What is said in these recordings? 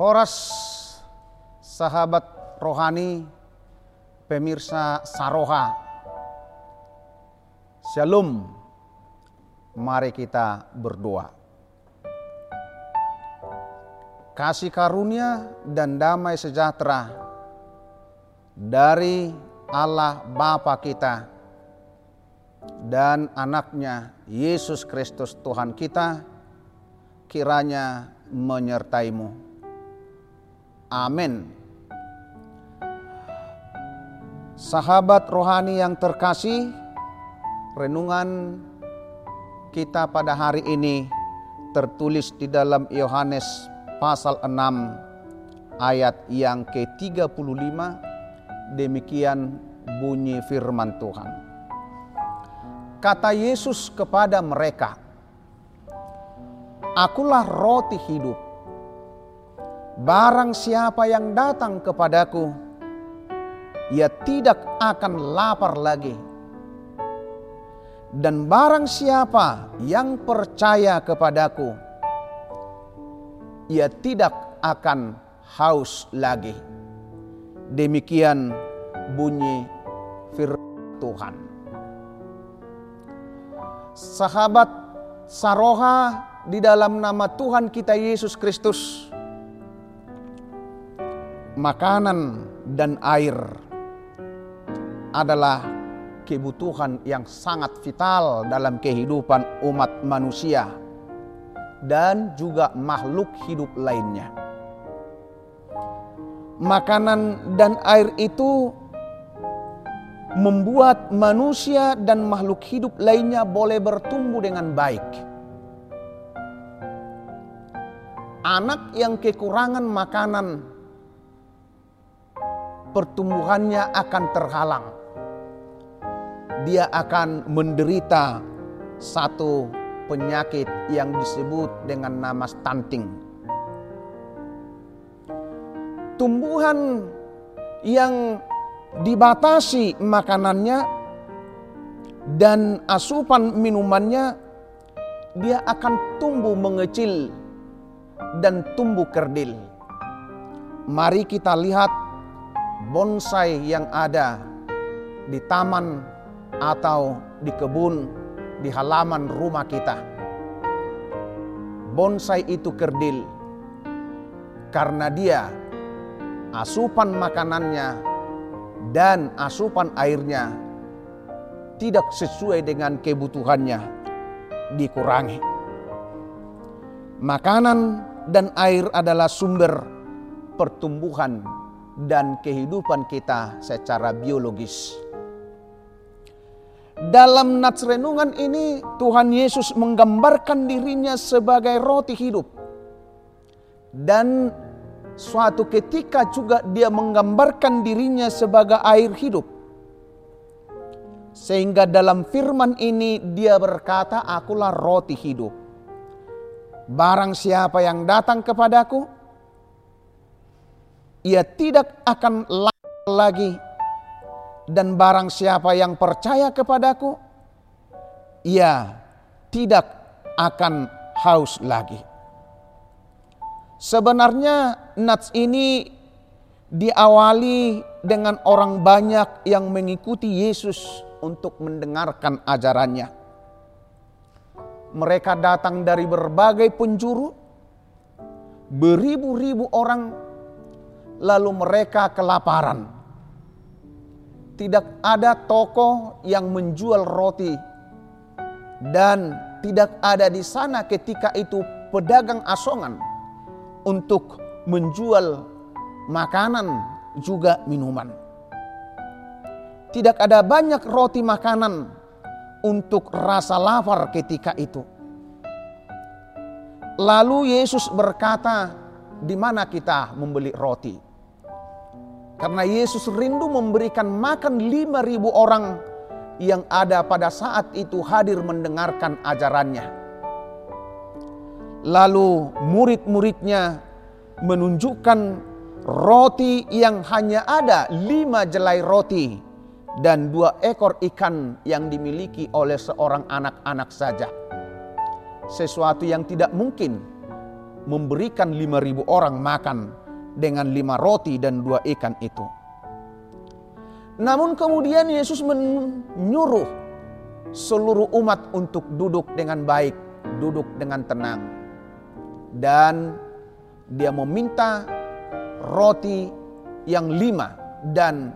Horas sahabat rohani pemirsa Saroha. Shalom. Mari kita berdoa. Kasih karunia dan damai sejahtera dari Allah Bapa kita dan anaknya Yesus Kristus Tuhan kita kiranya menyertaimu. Amin. Sahabat rohani yang terkasih, renungan kita pada hari ini tertulis di dalam Yohanes pasal 6 ayat yang ke-35 demikian bunyi firman Tuhan. Kata Yesus kepada mereka, Akulah roti hidup. Barang siapa yang datang kepadaku, ia tidak akan lapar lagi. Dan barang siapa yang percaya kepadaku, ia tidak akan haus lagi. Demikian bunyi firman Tuhan. Sahabat Saroha di dalam nama Tuhan kita Yesus Kristus, makanan dan air adalah kebutuhan yang sangat vital dalam kehidupan umat manusia dan juga makhluk hidup lainnya. Makanan dan air itu membuat manusia dan makhluk hidup lainnya boleh bertumbuh dengan baik anak yang kekurangan makanan, pertumbuhannya akan terhalang. Dia akan menderita satu penyakit yang disebut dengan nama stunting. Tumbuhan yang dibatasi makanannya dan asupan minumannya, dia akan tumbuh mengecil dan tumbuh kerdil. Mari kita lihat bonsai yang ada di taman atau di kebun di halaman rumah kita. Bonsai itu kerdil karena dia asupan makanannya dan asupan airnya tidak sesuai dengan kebutuhannya dikurangi. Makanan dan air adalah sumber pertumbuhan dan kehidupan kita secara biologis. Dalam nats renungan ini Tuhan Yesus menggambarkan dirinya sebagai roti hidup. Dan suatu ketika juga dia menggambarkan dirinya sebagai air hidup. Sehingga dalam firman ini dia berkata akulah roti hidup. Barang siapa yang datang kepadaku, ia tidak akan lagi. Dan barang siapa yang percaya kepadaku, ia tidak akan haus lagi. Sebenarnya nats ini diawali dengan orang banyak yang mengikuti Yesus untuk mendengarkan ajarannya. Mereka datang dari berbagai penjuru, beribu-ribu orang, lalu mereka kelaparan. Tidak ada toko yang menjual roti, dan tidak ada di sana ketika itu pedagang asongan untuk menjual makanan juga minuman. Tidak ada banyak roti makanan untuk rasa lapar ketika itu. Lalu Yesus berkata, "Di mana kita membeli roti?" Karena Yesus rindu memberikan makan lima ribu orang yang ada pada saat itu hadir mendengarkan ajarannya. Lalu murid-muridnya menunjukkan roti yang hanya ada lima jelai roti dan dua ekor ikan yang dimiliki oleh seorang anak-anak saja. Sesuatu yang tidak mungkin memberikan lima ribu orang makan dengan lima roti dan dua ikan itu. Namun kemudian Yesus menyuruh seluruh umat untuk duduk dengan baik, duduk dengan tenang. Dan dia meminta roti yang lima dan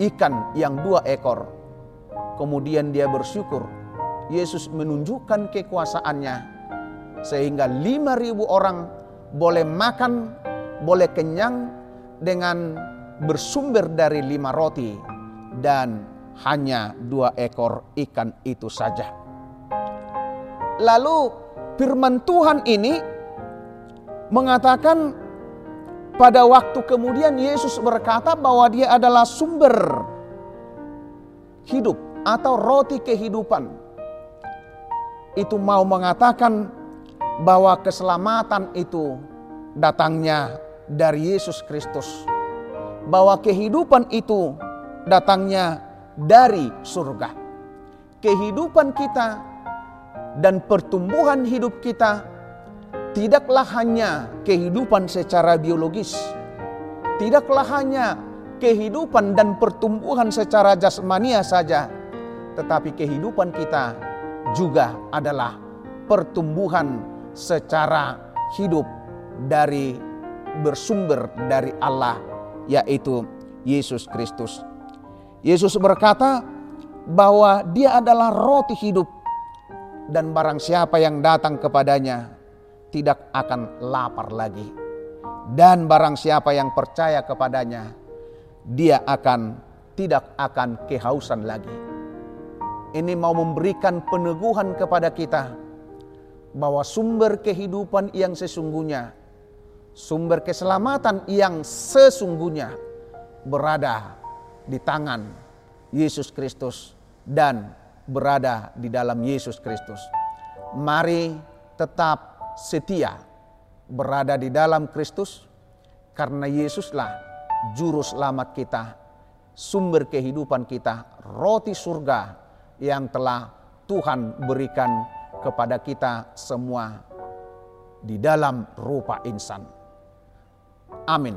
ikan yang dua ekor. Kemudian dia bersyukur. Yesus menunjukkan kekuasaannya sehingga lima ribu orang boleh makan, boleh kenyang dengan bersumber dari lima roti dan hanya dua ekor ikan itu saja. Lalu firman Tuhan ini mengatakan pada waktu kemudian Yesus berkata bahwa dia adalah sumber hidup atau roti kehidupan. Itu mau mengatakan bahwa keselamatan itu datangnya dari Yesus Kristus. Bahwa kehidupan itu datangnya dari surga. Kehidupan kita dan pertumbuhan hidup kita tidaklah hanya kehidupan secara biologis, tidaklah hanya kehidupan dan pertumbuhan secara jasmania saja, tetapi kehidupan kita juga adalah pertumbuhan secara hidup dari bersumber dari Allah yaitu Yesus Kristus. Yesus berkata bahwa dia adalah roti hidup dan barang siapa yang datang kepadanya tidak akan lapar lagi. Dan barang siapa yang percaya kepadanya dia akan tidak akan kehausan lagi. Ini mau memberikan peneguhan kepada kita bahwa sumber kehidupan yang sesungguhnya sumber keselamatan yang sesungguhnya berada di tangan Yesus Kristus dan berada di dalam Yesus Kristus. Mari tetap setia berada di dalam Kristus karena Yesuslah juru selamat kita, sumber kehidupan kita, roti surga yang telah Tuhan berikan kepada kita semua di dalam rupa insan. Amin.